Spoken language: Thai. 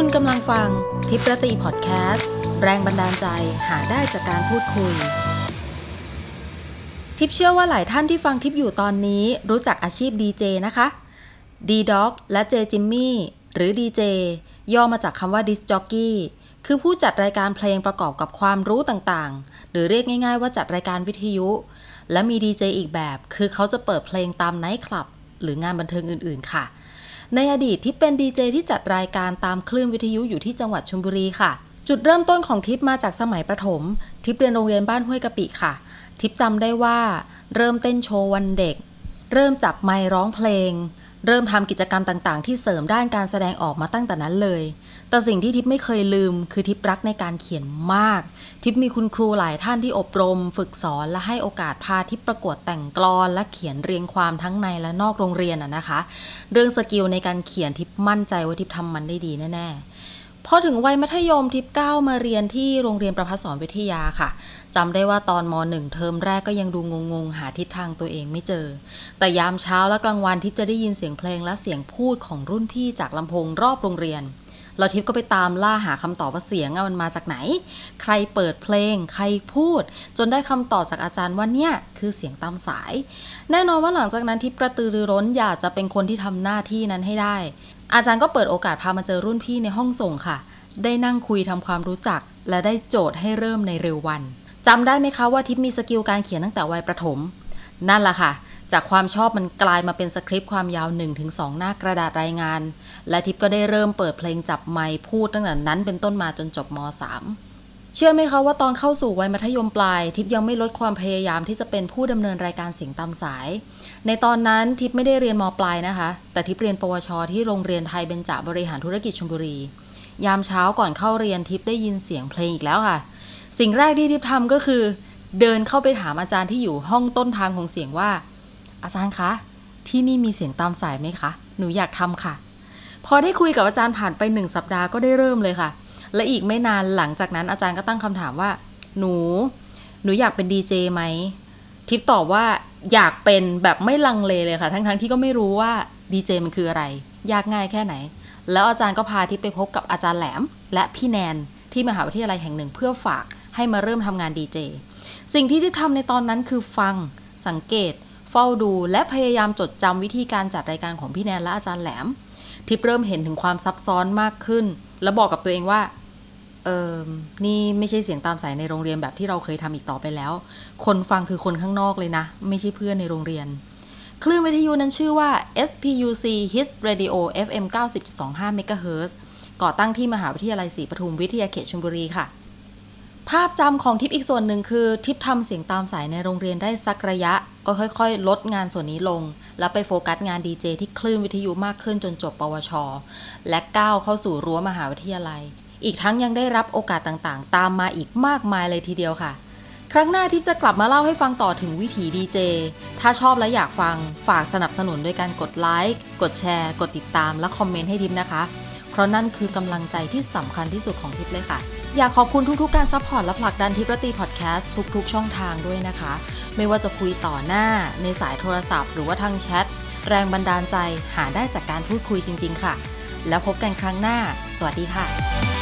คุณกำลังฟัง TipRati Podcast แรงบันดาลใจหาได้จากการพูดคุย ทิปเชื่อว่าหลายท่านที่ฟังทิปอยู่ตอนนี้รู้จักอาชีพดีเจนะคะ D dog และ J Jimmy หรือดีเจย่อมาจากคำว่า disc jockey คือผู้จัดรายการเพลงประกอบกับความรู้ต่างๆ หรือเรียกง่ายๆว่าจัดรายการวิทยุ และมีดีเจอีกแบบ คือเขาจะเปิดเพลงตามไนท์คลับ หรืองานบันเทิงอื่นๆค่ะ ในอดีตที่เป็นดีเจที่จัดรายการตามคลื่นวิทยุอยู่ที่จังหวัดชลบุรีค่ะ จุดเริ่มต้นของทิพมาจากสมัยประถม ทิพเรียนโรงเรียนบ้านห้วยกะปิค่ะ ทิพจำได้ว่า เริ่มเต้นโชว์วันเด็ก เริ่มจับไมค์ร้องเพลง เริ่มทำกิจกรรมต่างๆ ที่เสริมด้านการแสดงออกมาตั้งแต่นั้นเลย แต่สิ่งที่ทิพย์ไม่เคยลืม คือทิพย์รักในการเขียนมาก ทิพย์มีคุณครูหลายท่านที่อบรม ฝึกสอนและให้โอกาสพาทิพย์ประกวดแต่งกลอน และเขียนเรียงความทั้งในและนอกโรงเรียนอะนะคะ เรื่อง skill ในการเขียนทิพย์มั่นใจว่าทิพย์ทำมันได้ดีแน่ๆ พอถึงวัยมัธยมทิพย์ก้าวมาเรียนที่โรงเรียนประภัสสรวิทยาค่ะจำได้ว่าตอนมหนึ่งเทอมแรกก็ยังดูงงๆ หาทิศทางตัวเองไม่เจอ แต่ยามเช้าและกลางวันทิพย์จะได้ยินเสียงเพลงและเสียงพูดของรุ่นพี่จากลำโพงรอบโรงเรียน แล้วทิพย์ก็ไปตามล่าหาคำตอบว่าเสียงมันมาจากไหน ใครเปิดเพลง ใครพูด จนได้คำตอบจากอาจารย์ว่าเนี่ยคือเสียงตามสาย แน่นอนว่าหลังจากนั้นทิพย์กระตือรือร้นอยากจะเป็นคนที่ทำหน้าที่นั้นให้ได้ อาจารย์ก็เปิดโอกาสพามาเจอรุ่นพี่ในห้องส่งค่ะ ได้นั่งคุยทำความรู้จัก และได้โจทย์ให้เริ่มในเร็ววันจำได้ไหมคะว่าทิปมีสกิลการเขียนตั้งแต่วัยประถม นั่นแหละค่ะ จากความชอบมันกลายมาเป็นสคริปต์ความยาว 1-2 หน้ากระดาษรายงาน และทิปก็ได้เริ่มเปิดเพลงจับไมค์พูดตั้งแต่นั้นเป็นต้นมาจนจบม .3 เชื่อไหมคะว่าตอนเข้าสู่วัยมัธยมปลาย ทิปยังไม่ลดความพยายามที่จะเป็นผู้ดำเนินรายการเสียงตามสาย ในตอนนั้นทิปไม่ได้เรียนมปลายนะคะ แต่ทิปเรียนปวช ที่โรงเรียนไทยเบญจบริหารธุรกิจชลบุรี ยามเช้าก่อนเข้าเรียนทิปได้ยินเสียงเพลงอีกแล้วค่ะ สิ่งแรกที่ทิปทำก็คือ เดินเข้าไปถามอาจารย์ที่อยู่ห้องต้นทางของเสียงว่า อาจารย์คะ ที่นี่มีเสียงตามสายไหมคะ หนูอยากทำค่ะ พอได้คุยกับอาจารย์ผ่านไปหนึ่งสัปดาห์ก็ได้เริ่มเลยค่ะ และอีกไม่นานหลังจากนั้นอาจารย์ก็ตั้งคำถามว่า หนู หนูอยากเป็นดีเจไหม ทิปตอบว่าอยากเป็นแบบไม่ลังเลเลยค่ะ ทั้งๆทที่ก็ไม่รู้ว่าดีเจมันคืออะไร ยากง่ายแค่ไหน แล้วอาจารย์ก็พาทิปไปพบกับอาจารย์แหลม และพี่แนนที่มหาวิทยาลัยแห่งหนึ่งเพื่อฝากให้มาเริ่มทำงานดีเจ สิ่งที่ทิพทำในตอนนั้นคือฟัง สังเกต ฝ้าดู และพยายามจดจำวิธีการจัดรายการของพี่แนนและอาจารย์แหลม ทิพเริ่มเห็นถึงความซับซ้อนมากขึ้น แล้วบอกกับตัวเองว่า เออนี่ไม่ใช่เสียงตามสายในโรงเรียนแบบที่เราเคยทำอีกต่อไปแล้ว คนฟังคือคนข้างนอกเลยนะ ไม่ใช่เพื่อนในโรงเรียน คลื่นวิทยุนั้นชื่อว่า SPUC Hit Radio FM 90.25 MHz ก่อตั้งที่มหาวิทยาลัยศรีปทุมวิทยาเขตชลบุรีค่ะ ภาพจำของทิปอีกส่วนหนึ่งคือทิปทำเสียงตามสายในโรงเรียนได้สักระยะ ก็ค่อยๆ ลดงานส่วนนี้ลง แล้วไปโฟกัสงานดีเจที่คลื่นวิทยุมากขึ้นจนจบปวช และก้าวเข้าสู่รั้วมหาวิทยาลัย อีกทั้งยังได้รับโอกาสต่างๆ ตามมาอีกมากมายเลยทีเดียวค่ะ ครั้งหน้าทิปจะกลับมาเล่าให้ฟังต่อถึงวิถีดีเจถ้าชอบและอยากฟังฝากสนับสนุนด้วยการกดไลค์กดแชร์ กดติดตามและคอมเมนต์ให้ทิปนะคะ เพราะนั่นคือกำลังใจที่สำคัญที่สุดของทิปเลยค่ะ อยากขอบคุณทุกๆ การ support และผลักดัน TipRati Podcast ทุกๆ ช่องทางด้วยนะคะ ไม่ว่าจะคุยต่อหน้า ในสายโทรศัพท์ หรือว่าทางแชท แรงบันดาลใจหาได้จากการพูดคุยจริง ๆ ค่ะ แล้วพบกันครั้งหน้า สวัสดีค่ะ